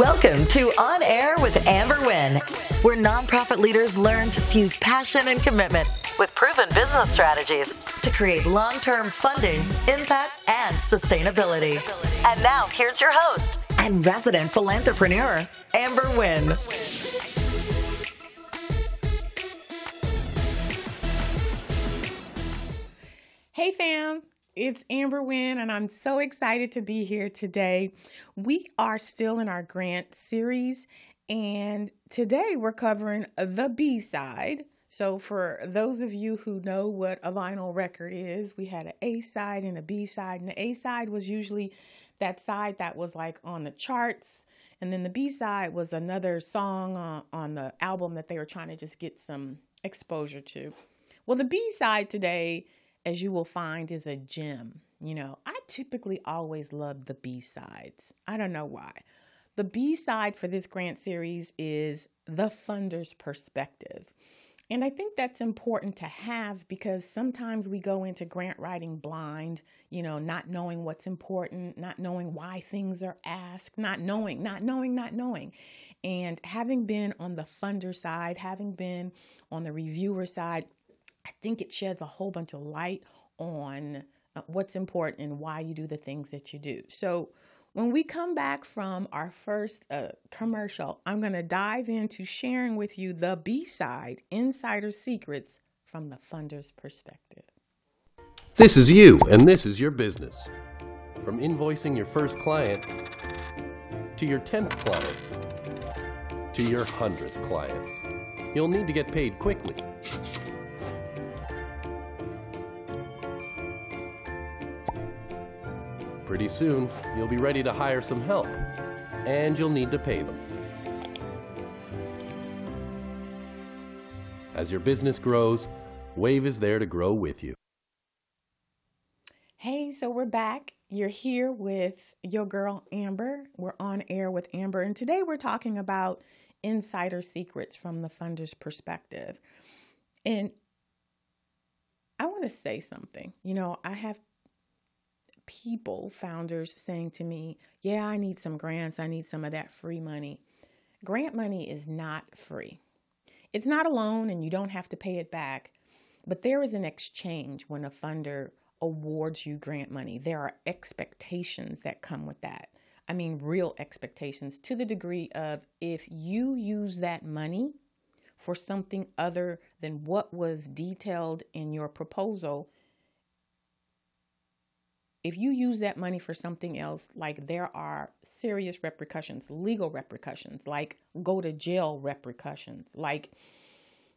Welcome to On Air with Amber Wynn, where nonprofit leaders learn to fuse passion and commitment with proven business strategies to create long term funding, impact, and sustainability. And now, here's your host and resident philanthropreneur, Amber Wynn. Hey, fam. It's Amber Wynn, and I'm so excited to be here today. We are still in our grant series, and today we're covering the B side. So, for those of you who know what a vinyl record is, we had an A side and a B side, and the A side was usually that side that was like on the charts, and then the B side was another song on, on the album that they were trying to just get some exposure to. Well, the B side today as you will find, is a gem. You know, I typically always love the B sides. I don't know why. The B side for this grant series is the funder's perspective. And I think that's important to have because sometimes we go into grant writing blind, you know, not knowing what's important, not knowing why things are asked, not knowing, not knowing, not knowing. And having been on the funder side, having been on the reviewer side, I think it sheds a whole bunch of light on uh, what's important and why you do the things that you do. So, when we come back from our first uh, commercial, I'm going to dive into sharing with you the B side, insider secrets from the funder's perspective. This is you, and this is your business. From invoicing your first client to your 10th client to your 100th client, you'll need to get paid quickly. Pretty soon, you'll be ready to hire some help, and you'll need to pay them. As your business grows, Wave is there to grow with you. Hey, so we're back. You're here with your girl Amber. We're on air with Amber, and today we're talking about insider secrets from the funder's perspective. And I want to say something. You know, I have people, founders, saying to me, Yeah, I need some grants. I need some of that free money. Grant money is not free. It's not a loan and you don't have to pay it back, but there is an exchange when a funder awards you grant money. There are expectations that come with that. I mean, real expectations to the degree of if you use that money for something other than what was detailed in your proposal, if you use that money for something else, like there are serious repercussions, legal repercussions, like go to jail repercussions, like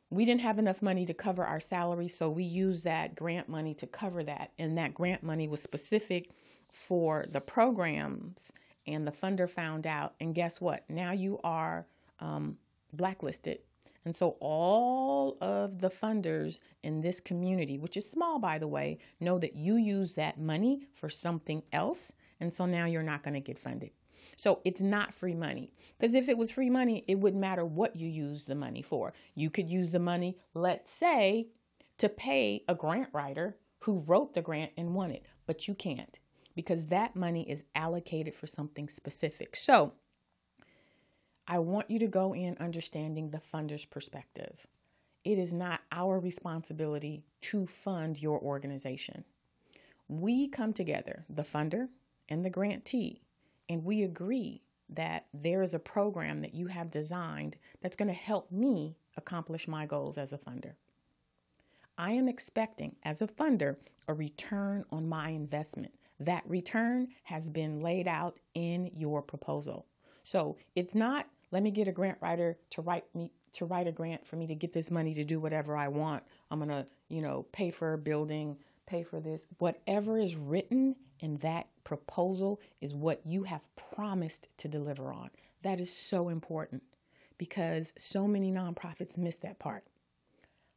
we didn't have enough money to cover our salary, so we used that grant money to cover that. And that grant money was specific for the programs, and the funder found out. And guess what? Now you are um, blacklisted and so all of the funders in this community, which is small by the way, know that you use that money for something else. And so now you're not going to get funded. So it's not free money. Because if it was free money, it wouldn't matter what you use the money for. You could use the money, let's say, to pay a grant writer who wrote the grant and won it, but you can't because that money is allocated for something specific. So I want you to go in understanding the funder's perspective. It is not our responsibility to fund your organization. We come together, the funder and the grantee, and we agree that there is a program that you have designed that's going to help me accomplish my goals as a funder. I am expecting, as a funder, a return on my investment. That return has been laid out in your proposal. So it's not let me get a grant writer to write me to write a grant for me to get this money to do whatever I want. I'm going to, you know, pay for a building, pay for this. Whatever is written in that proposal is what you have promised to deliver on. That is so important because so many nonprofits miss that part.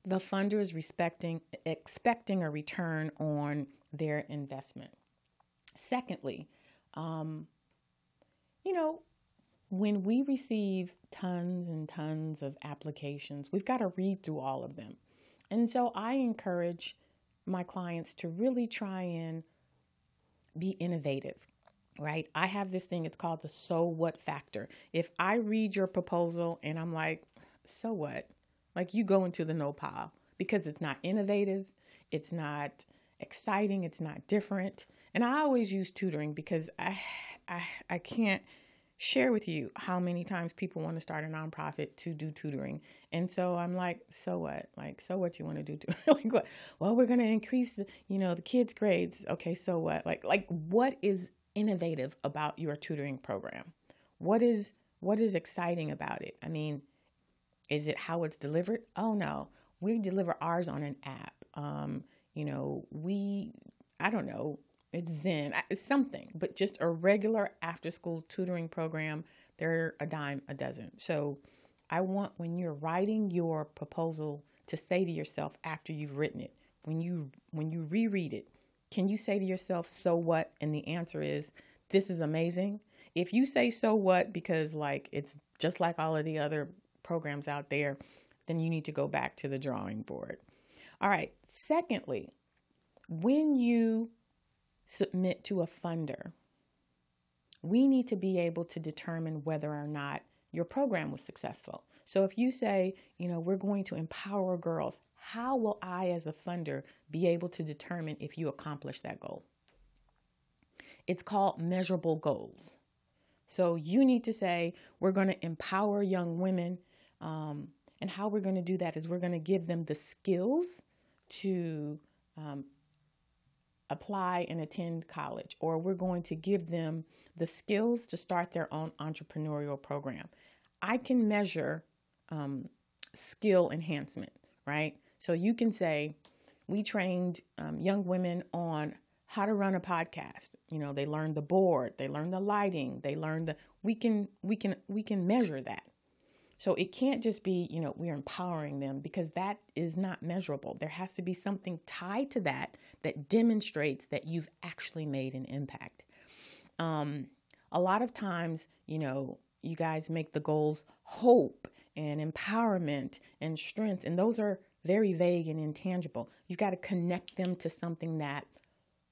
The funder is respecting expecting a return on their investment. Secondly, um, you know, when we receive tons and tons of applications, we've got to read through all of them. And so I encourage my clients to really try and be innovative. right? I have this thing, it's called the so what factor. If I read your proposal and I'm like, so what? Like you go into the no pile because it's not innovative, it's not exciting, it's not different. And I always use tutoring because I I I can't share with you how many times people want to start a nonprofit to do tutoring. And so I'm like, so what? Like, so what you want to do? To, like what? Well, we're going to increase the, you know, the kids' grades. Okay, so what? Like, like what is innovative about your tutoring program? What is what is exciting about it? I mean, is it how it's delivered? Oh no, we deliver ours on an app. Um, you know, we I don't know, it's Zen, it's something, but just a regular after school tutoring program, they're a dime a dozen. So I want when you're writing your proposal to say to yourself after you've written it, when you when you reread it, can you say to yourself, so what? And the answer is, this is amazing. If you say so what because like it's just like all of the other programs out there, then you need to go back to the drawing board. All right. Secondly, when you submit to a funder, we need to be able to determine whether or not your program was successful. So if you say, you know, we're going to empower girls, how will I, as a funder, be able to determine if you accomplish that goal? It's called measurable goals. So you need to say, we're going to empower young women. Um, and how we're going to do that is we're going to give them the skills to um, apply and attend college, or we're going to give them the skills to start their own entrepreneurial program. I can measure um, skill enhancement, right? So you can say, we trained um, young women on how to run a podcast. You know, they learned the board, they learned the lighting, they learned the. We can we can we can measure that. So it can't just be, you know, we're empowering them because that is not measurable. There has to be something tied to that that demonstrates that you've actually made an impact. Um, a lot of times, you know, you guys make the goals hope and empowerment and strength, and those are very vague and intangible. You've got to connect them to something that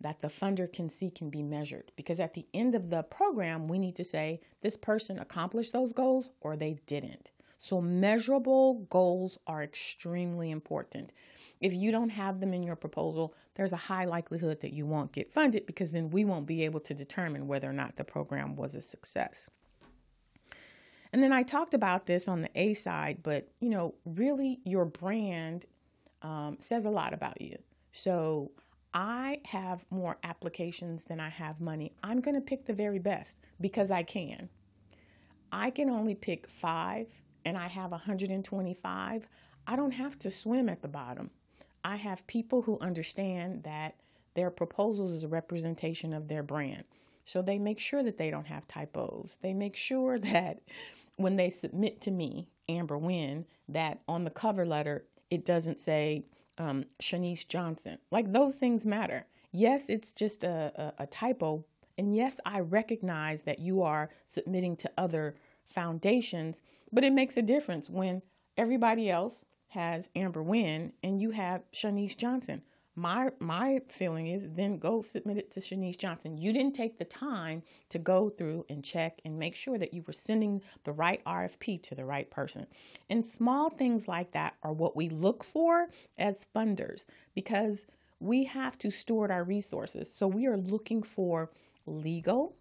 that the funder can see can be measured because at the end of the program we need to say this person accomplished those goals or they didn't so, measurable goals are extremely important. If you don't have them in your proposal, there's a high likelihood that you won't get funded because then we won't be able to determine whether or not the program was a success. And then I talked about this on the A side, but you know, really your brand um, says a lot about you. So I have more applications than I have money. I'm going to pick the very best because I can. I can only pick five and I have 125, I don't have to swim at the bottom. I have people who understand that their proposals is a representation of their brand. So they make sure that they don't have typos. They make sure that when they submit to me, Amber Wynn, that on the cover letter, it doesn't say um, Shanice Johnson. Like those things matter. Yes, it's just a, a, a typo. And yes, I recognize that you are submitting to other foundations, but it makes a difference when everybody else has Amber Wynn and you have Shanice Johnson. My my feeling is then go submit it to Shanice Johnson. You didn't take the time to go through and check and make sure that you were sending the right RFP to the right person. And small things like that are what we look for as funders because we have to steward our resources. So we are looking for legal,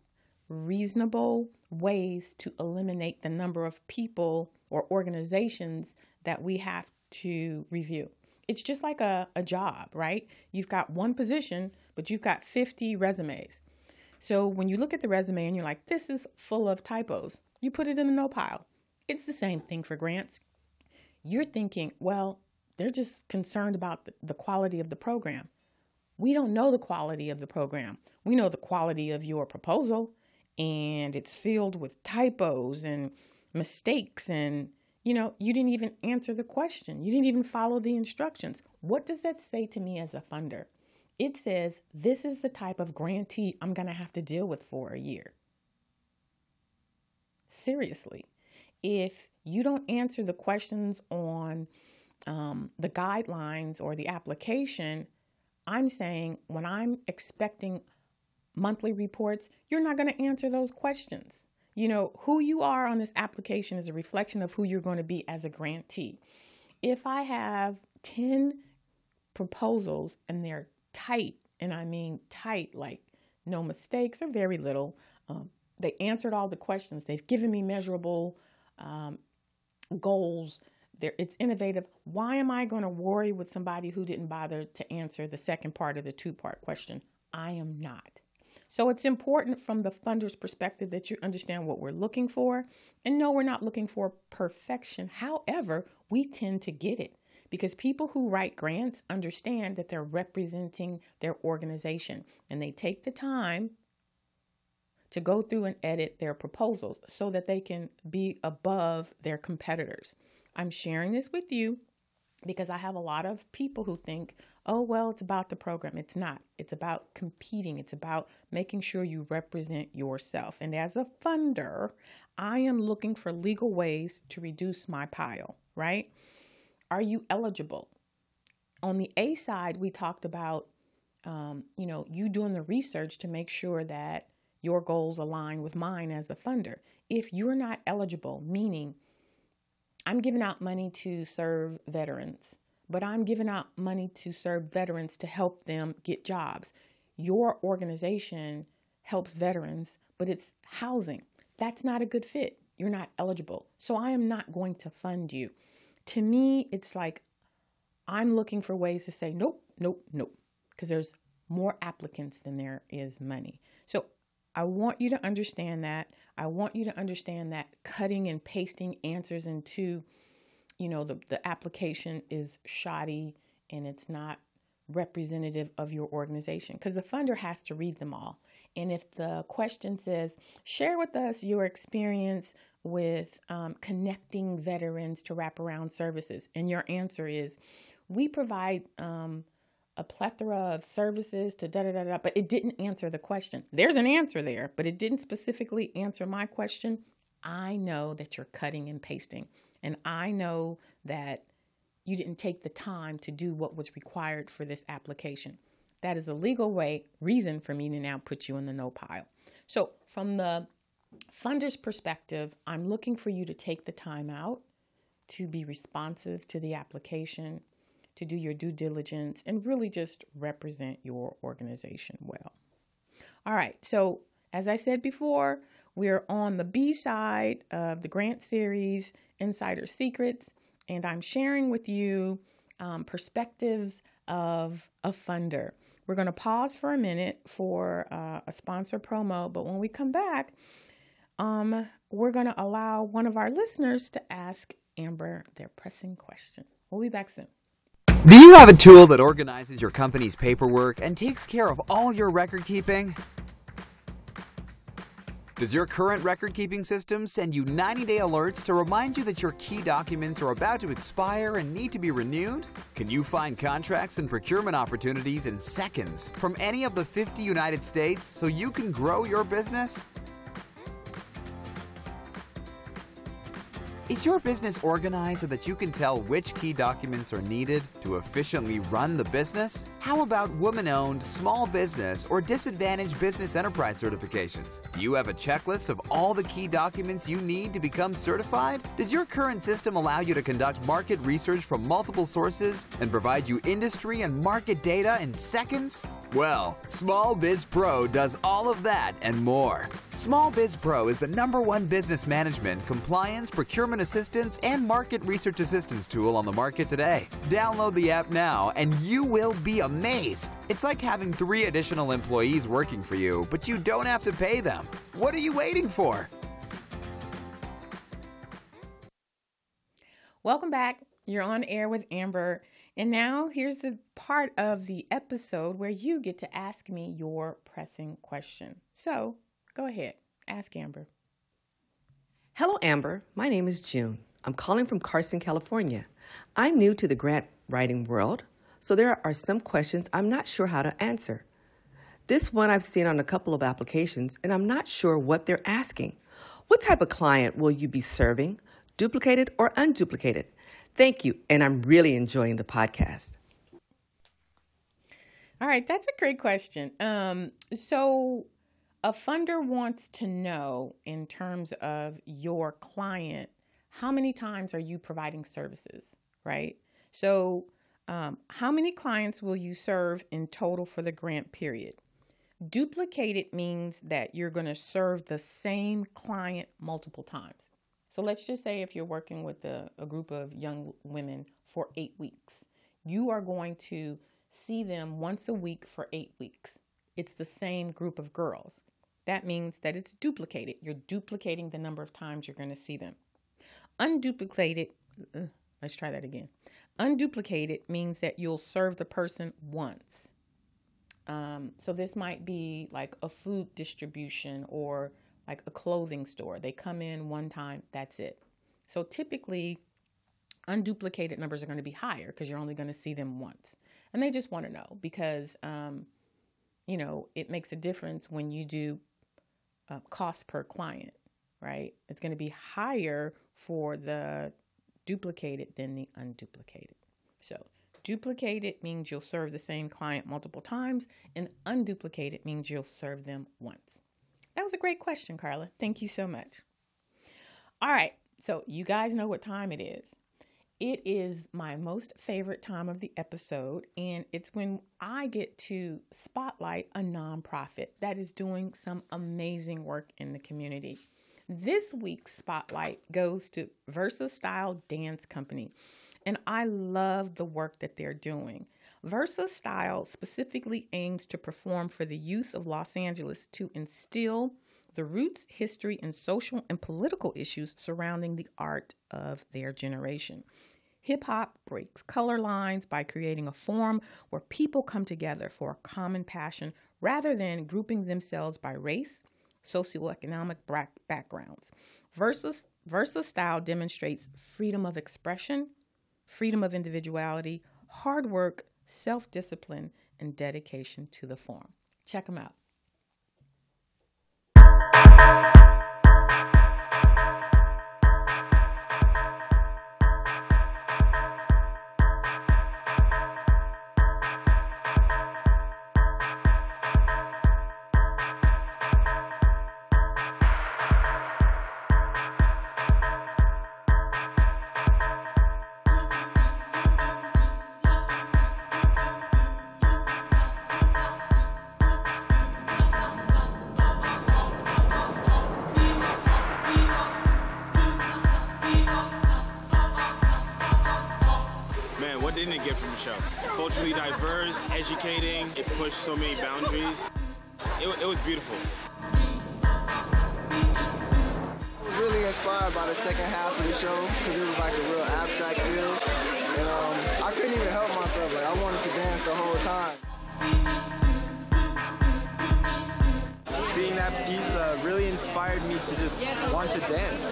reasonable ways to eliminate the number of people or organizations that we have to review. It's just like a, a job, right? You've got one position, but you've got 50 resumes. So when you look at the resume and you're like, this is full of typos, you put it in the no pile. It's the same thing for grants. You're thinking, well, they're just concerned about the quality of the program. We don't know the quality of the program. We know the quality of your proposal and it's filled with typos and mistakes and you know you didn't even answer the question. You didn't even follow the instructions. What does that say to me as a funder? It says this is the type of grantee i'm going to have to deal with for a year. Seriously. If you don't answer the questions on um, the guidelines or the application i'm saying when i'm expecting monthly reports, you're not going to answer those questions. You know, who you are on this application is a reflection of who you're going to be as a grantee. If I have 10 proposals and they're tight, and I mean tight, like no mistakes or very little, um, they answered all the questions, they've given me measurable um, goals. There, it's innovative. Why am I going to worry with somebody who didn't bother to answer the second part of the two part question? I am not. So it's important from the funder's perspective that you understand what we're looking for. And no, we're not looking for perfection. However, we tend to get it because people who write grants understand that they're representing their organization and they take the time to go through and edit their proposals so that they can be above their competitors. I'm sharing this with you because I have a lot of people who think, oh, well, it's about the program. It's not. It's about competing, it's about making sure you represent yourself. And as a funder, I am looking for legal ways to reduce my pile, right? Are you eligible? On the A side, we talked about, um, you know, you doing the research to make sure that your goals align with mine as a funder. If you're not eligible, meaning I'm giving out money to serve veterans, but I'm giving out money to serve veterans to help them get jobs. Your organization helps veterans, but it's housing. That's not a good fit. You're not eligible. So I am not going to fund you. To me, it's like I'm looking for ways to say, nope, nope, nope, because there's more applicants than there is money. So I want you to understand that. I want you to understand that cutting and pasting answers into, you know, the, the application is shoddy and it's not representative of your organization because the funder has to read them all. And if the question says, share with us your experience with um, connecting veterans to wraparound services, and your answer is, we provide um, a plethora of services to da da da da, but it didn't answer the question. There's an answer there, but it didn't specifically answer my question. I know that you're cutting and pasting, and I know that you didn't take the time to do what was required for this application. That is a legal way reason for me to now put you in the no pile. So, from the funder's perspective, I'm looking for you to take the time out to be responsive to the application, to do your due diligence and really just represent your organization well. All right, so as I said before, we're on the B side of the grant series, Insider Secrets, and I'm sharing with you um, perspectives of a funder. We're going to pause for a minute for uh, a sponsor promo, but when we come back, um, we're going to allow one of our listeners to ask Amber their pressing question. We'll be back soon. Do you have a tool that organizes your company's paperwork and takes care of all your record keeping? Does your current record keeping system send you 90 day alerts to remind you that your key documents are about to expire and need to be renewed? Can you find contracts and procurement opportunities in seconds from any of the 50 United States so you can grow your business? Is your business organized so that you can tell which key documents are needed to efficiently run the business? How about woman owned, small business, or disadvantaged business enterprise certifications? Do you have a checklist of all the key documents you need to become certified? Does your current system allow you to conduct market research from multiple sources and provide you industry and market data in seconds? Well, Small Biz Pro does all of that and more. Small Biz Pro is the number one business management, compliance, procurement assistance, and market research assistance tool on the market today. Download the app now and you will be amazed. It's like having three additional employees working for you, but you don't have to pay them. What are you waiting for? Welcome back. You're on air with Amber. And now here's the part of the episode where you get to ask me your pressing question. So go ahead, ask Amber. Hello, Amber. My name is June. I'm calling from Carson, California. I'm new to the grant writing world, so there are some questions I'm not sure how to answer. This one I've seen on a couple of applications, and I'm not sure what they're asking. What type of client will you be serving, duplicated or unduplicated? Thank you, and I'm really enjoying the podcast. All right, that's a great question. Um, so, a funder wants to know, in terms of your client, how many times are you providing services, right? So, um, how many clients will you serve in total for the grant period? Duplicated means that you're going to serve the same client multiple times. So let's just say if you're working with a, a, group of young women for eight weeks, you are going to see them once a week for eight weeks. It's the same group of girls. That means that it's duplicated. You're duplicating the number of times you're going to see them. Unduplicated, uh, let's try that again. Unduplicated means that you'll serve the person once. Um, so this might be like a food distribution or like a clothing store. They come in one time, that's it. So typically, unduplicated numbers are going to be higher because you're only going to see them once. And they just want to know because, um, you know, it makes a difference when you do uh, cost per client, right? It's going to be higher for the duplicated than the unduplicated. So Duplicated means you'll serve the same client multiple times, and unduplicated means you'll serve them once. That was a great question, Carla. Thank you so much. All right, so you guys know what time it is. It is my most favorite time of the episode, and it's when I get to spotlight a nonprofit that is doing some amazing work in the community. This week's spotlight goes to Versa Style Dance Company. And I love the work that they're doing. Versa Style specifically aims to perform for the youth of Los Angeles to instill the roots, history, and social and political issues surrounding the art of their generation. Hip hop breaks color lines by creating a forum where people come together for a common passion rather than grouping themselves by race, socioeconomic backgrounds. Versus, Versa style demonstrates freedom of expression, freedom of individuality, hard work, self discipline, and dedication to the form. Check them out. Educating. It pushed so many boundaries. It, it was beautiful. I was really inspired by the second half of the show because it was like a real abstract feel. And um, I couldn't even help myself. Like I wanted to dance the whole time. Seeing that piece uh, really inspired me to just want to dance.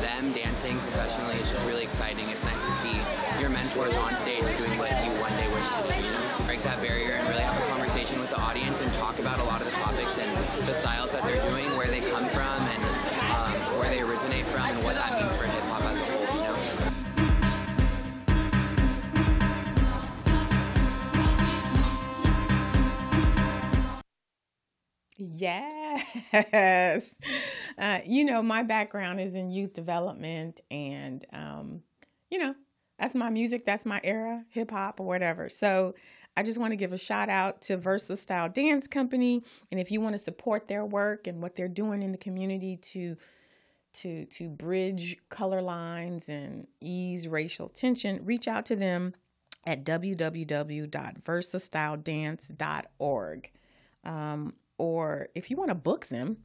Them dancing professionally is just really exciting. It's nice mentors on stage doing what you one day wish to do, you know? Break that barrier and really have a conversation with the audience and talk about a lot of the topics and the styles that they're doing, where they come from and um, where they originate from and what that means for hip hop as a whole, you know? Yes. Uh, you know, my background is in youth development and, um, you know, that's my music, that's my era, hip hop or whatever. So I just want to give a shout out to Versa Style Dance Company. And if you want to support their work and what they're doing in the community to to to bridge color lines and ease racial tension, reach out to them at www.versastyledance.org. Um, or if you want to book them,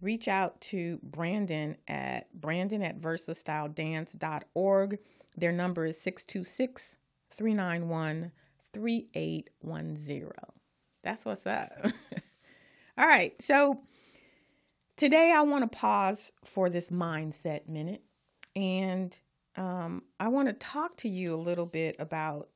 reach out to Brandon at brandon at versastyledance.org their number is 626 391 3810. That's what's up. All right. So today I want to pause for this mindset minute and um, I want to talk to you a little bit about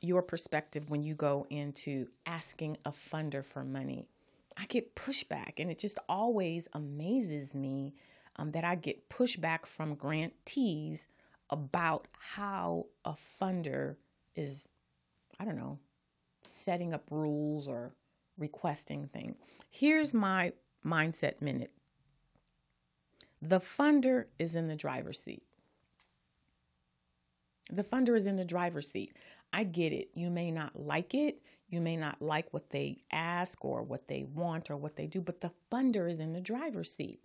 your perspective when you go into asking a funder for money. I get pushback, and it just always amazes me um, that I get pushback from grantees about how a funder is, I don't know, setting up rules or requesting things. Here's my mindset minute the funder is in the driver's seat. The funder is in the driver's seat. I get it. You may not like it. You may not like what they ask or what they want or what they do, but the funder is in the driver's seat.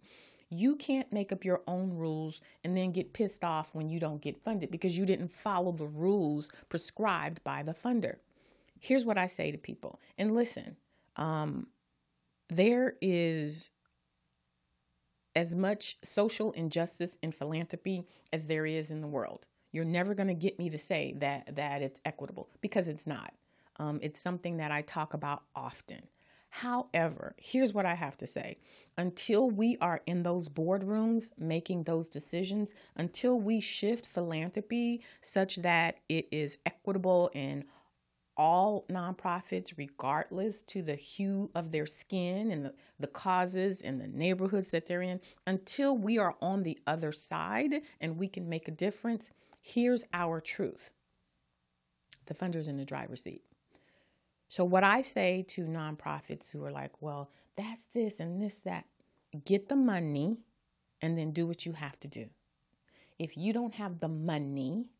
You can't make up your own rules and then get pissed off when you don't get funded because you didn't follow the rules prescribed by the funder. Here's what I say to people, and listen um, there is as much social injustice and philanthropy as there is in the world. You're never going to get me to say that that it's equitable because it's not. Um, it's something that I talk about often. However, here's what I have to say. Until we are in those boardrooms making those decisions, until we shift philanthropy such that it is equitable and all nonprofits, regardless to the hue of their skin and the, the causes and the neighborhoods that they're in, until we are on the other side and we can make a difference, here's our truth the funder's in the driver's seat. So, what I say to nonprofits who are like, well, that's this and this, that, get the money and then do what you have to do. If you don't have the money,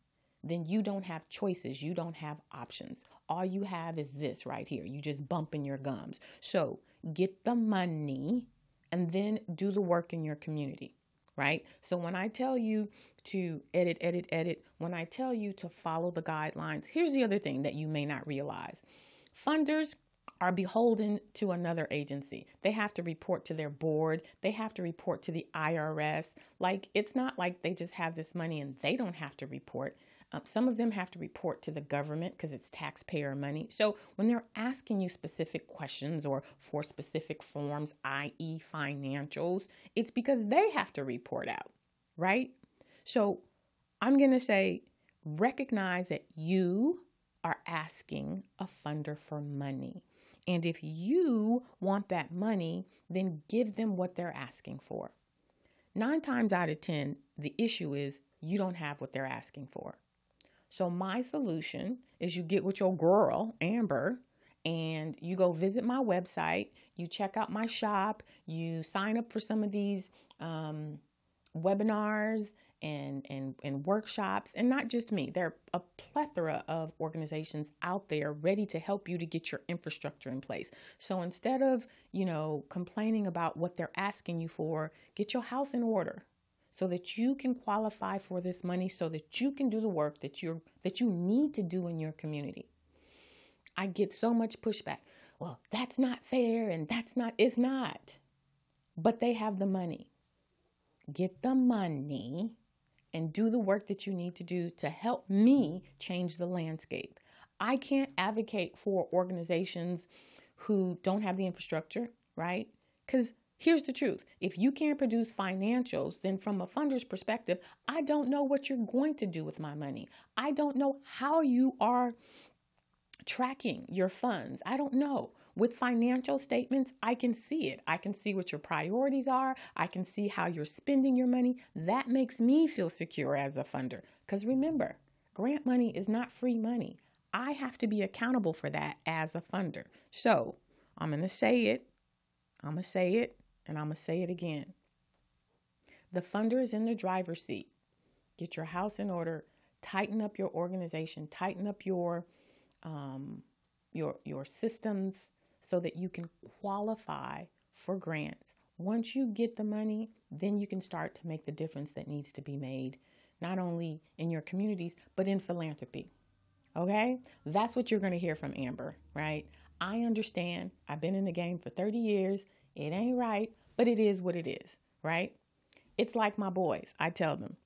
then you don't have choices. You don't have options. All you have is this right here. You just bumping your gums. So get the money and then do the work in your community, right? So when I tell you to edit, edit, edit, when I tell you to follow the guidelines, here's the other thing that you may not realize funders are beholden to another agency. They have to report to their board, they have to report to the IRS. Like, it's not like they just have this money and they don't have to report. Um, some of them have to report to the government because it's taxpayer money. So when they're asking you specific questions or for specific forms, i.e., financials, it's because they have to report out, right? So I'm going to say recognize that you are asking a funder for money. And if you want that money, then give them what they're asking for. Nine times out of 10, the issue is you don't have what they're asking for. So, my solution is you get with your girl, Amber, and you go visit my website, you check out my shop, you sign up for some of these um, webinars and, and, and workshops, and not just me. There are a plethora of organizations out there ready to help you to get your infrastructure in place. So instead of, you know, complaining about what they're asking you for, get your house in order so that you can qualify for this money so that you can do the work that you're that you need to do in your community. I get so much pushback. Well, that's not fair and that's not it's not. But they have the money. Get the money and do the work that you need to do to help me change the landscape. I can't advocate for organizations who don't have the infrastructure, right? Cuz Here's the truth if you can't produce financials, then from a funder's perspective, I don't know what you're going to do with my money. I don't know how you are tracking your funds. I don't know. With financial statements, I can see it. I can see what your priorities are. I can see how you're spending your money. That makes me feel secure as a funder. Because remember, grant money is not free money. I have to be accountable for that as a funder. So I'm going to say it. I'm going to say it and I'm going to say it again. The funder is in the driver's seat. Get your house in order, tighten up your organization, tighten up your um, your your systems so that you can qualify for grants. Once you get the money, then you can start to make the difference that needs to be made, not only in your communities, but in philanthropy. Okay? That's what you're going to hear from Amber, right? I understand. I've been in the game for 30 years. It ain't right, but it is what it is, right? It's like my boys. I tell them,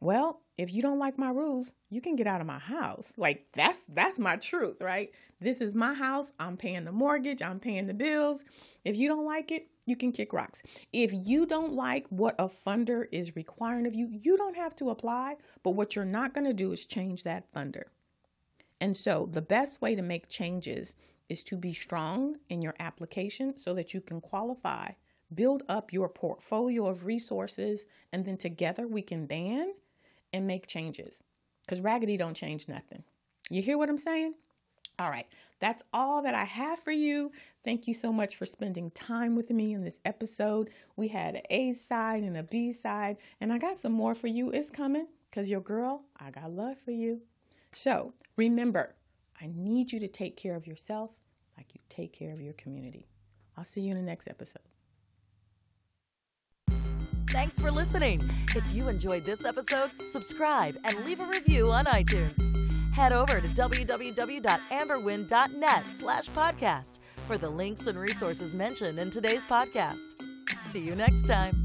well, if you don't like my rules, you can get out of my house. Like that's that's my truth, right? This is my house. I'm paying the mortgage, I'm paying the bills. If you don't like it, you can kick rocks. If you don't like what a funder is requiring of you, you don't have to apply, but what you're not going to do is change that funder. And so, the best way to make changes is to be strong in your application so that you can qualify, build up your portfolio of resources, and then together we can ban and make changes because raggedy don't change nothing. You hear what I'm saying? All right, that's all that I have for you. Thank you so much for spending time with me in this episode. We had an A side and a B side, and I got some more for you. It's coming because your girl, I got love for you. So remember, I need you to take care of yourself like you take care of your community. I'll see you in the next episode. Thanks for listening. If you enjoyed this episode, subscribe and leave a review on iTunes. Head over to www.amberwynn.net slash podcast for the links and resources mentioned in today's podcast. See you next time.